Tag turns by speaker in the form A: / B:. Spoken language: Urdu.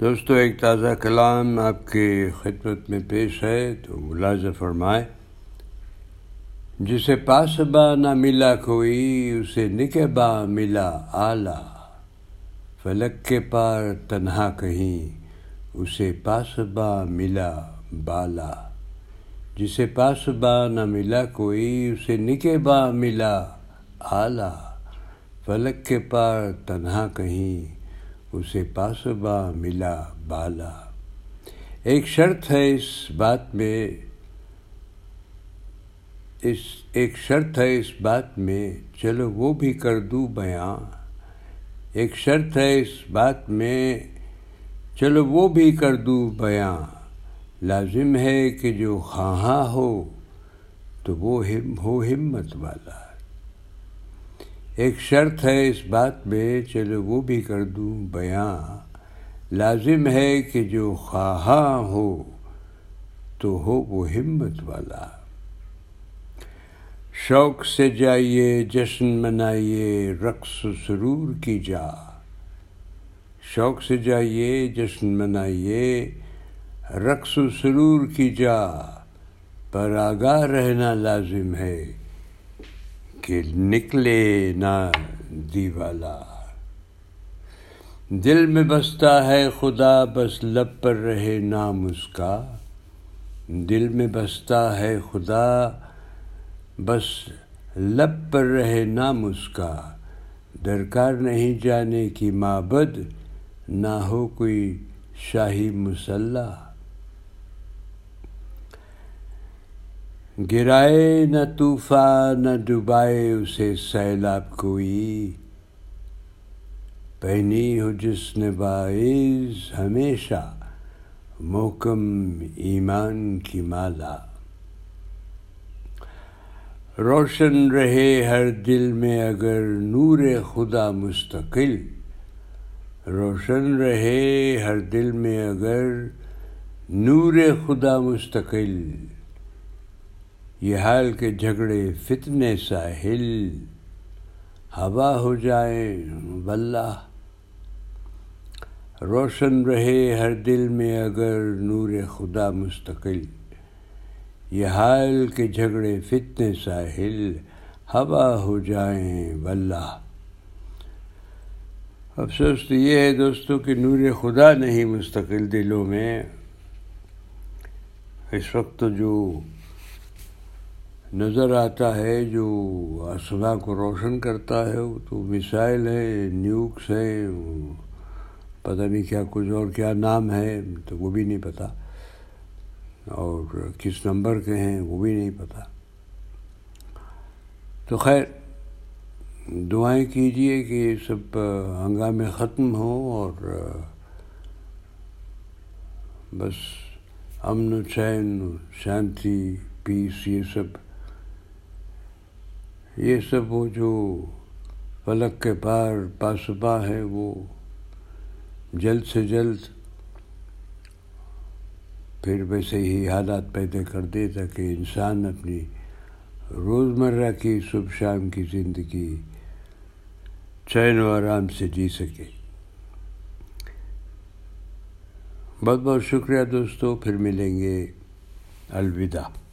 A: دوستو، ایک تازہ کلام آپ کی خدمت میں پیش ہے، تو ملازم فرمائے جسے پاس با نہ ملا کوئی، اسے نکبا ملا آلہ۔ فلک کے پار تنہا کہیں، اسے پاسبا ملا بالا۔ جسے پاس با نہ ملا کوئی، اسے نکبا ملا آلہ۔ فلک کے پار تنہا کہیں اسے پاسبا ملا بالا۔ ایک شرط ہے اس بات میں، اس ایک شرط ہے اس بات میں، چلو وہ بھی کر دوں بیاں۔ ایک شرط ہے اس بات میں، چلو وہ بھی کر دوں بیاں۔ لازم ہے کہ جو خواہاں ہو، تو وہ ہو ہمت والا۔ ایک شرط ہے اس بات میں، چلو وہ بھی کر دوں بیاں۔ لازم ہے کہ جو خواہاں ہو تو ہو وہ ہمت والا۔ شوق سے جائیے، جشن منائیے، رقص و سرور کی جا۔ شوق سے جائیے، جشن منائیے، رقص و سرور کی جا۔ پر آگاہ رہنا لازم ہے۔ کہ نکلے نہ دیوالا۔ دل میں بستا ہے خدا، بس لب پر رہے نام اس کا۔ دل میں بستا ہے خدا، بس لب پر رہے نام اس کا۔ درکار نہیں جانے کی معبد، نہ ہو کوئی شاہی مسلح۔ گرائے نہ طوفان، نہ ڈبائے اسے سیلاب کوئی۔ پہنی ہو جس نے باعث ہمیشہ محکم ایمان کی مالا۔ روشن رہے ہر دل میں اگر نور خدا مستقل۔ روشن رہے ہر دل میں اگر نور خدا مستقل۔ یہ حال کے جھگڑے فتنے ساحل ہوا ہو جائیں واللہ۔ روشن رہے ہر دل میں اگر نور خدا مستقل۔ یہ حال کے جھگڑے فتنے ساحل ہوا ہو جائیں واللہ۔ افسوس تو یہ ہے دوستوں کہ نور خدا نہیں مستقل دلوں میں۔ اس وقت جو نظر آتا ہے جو آسما کو روشن کرتا ہے، وہ تو مسائل ہے، نیوکس ہے، پتہ نہیں کیا کچھ اور کیا نام ہے، تو وہ بھی نہیں پتہ اور کس نمبر کے ہیں، وہ بھی نہیں پتہ تو خیر، دعائیں کیجیے کہ یہ سب ہنگامے ختم ہوں اور بس امن و چین شانتی پیس یہ سب یہ سب وہ جو فلک کے پار پاسبا ہے وہ جلد سے جلد پھر ویسے ہی حالات پیدا کر دے تاکہ انسان اپنی روزمرہ کی صبح شام کی زندگی چین و آرام سے جی سکے۔ بہت بہت شکریہ دوستو، پھر ملیں گے۔ الوداع۔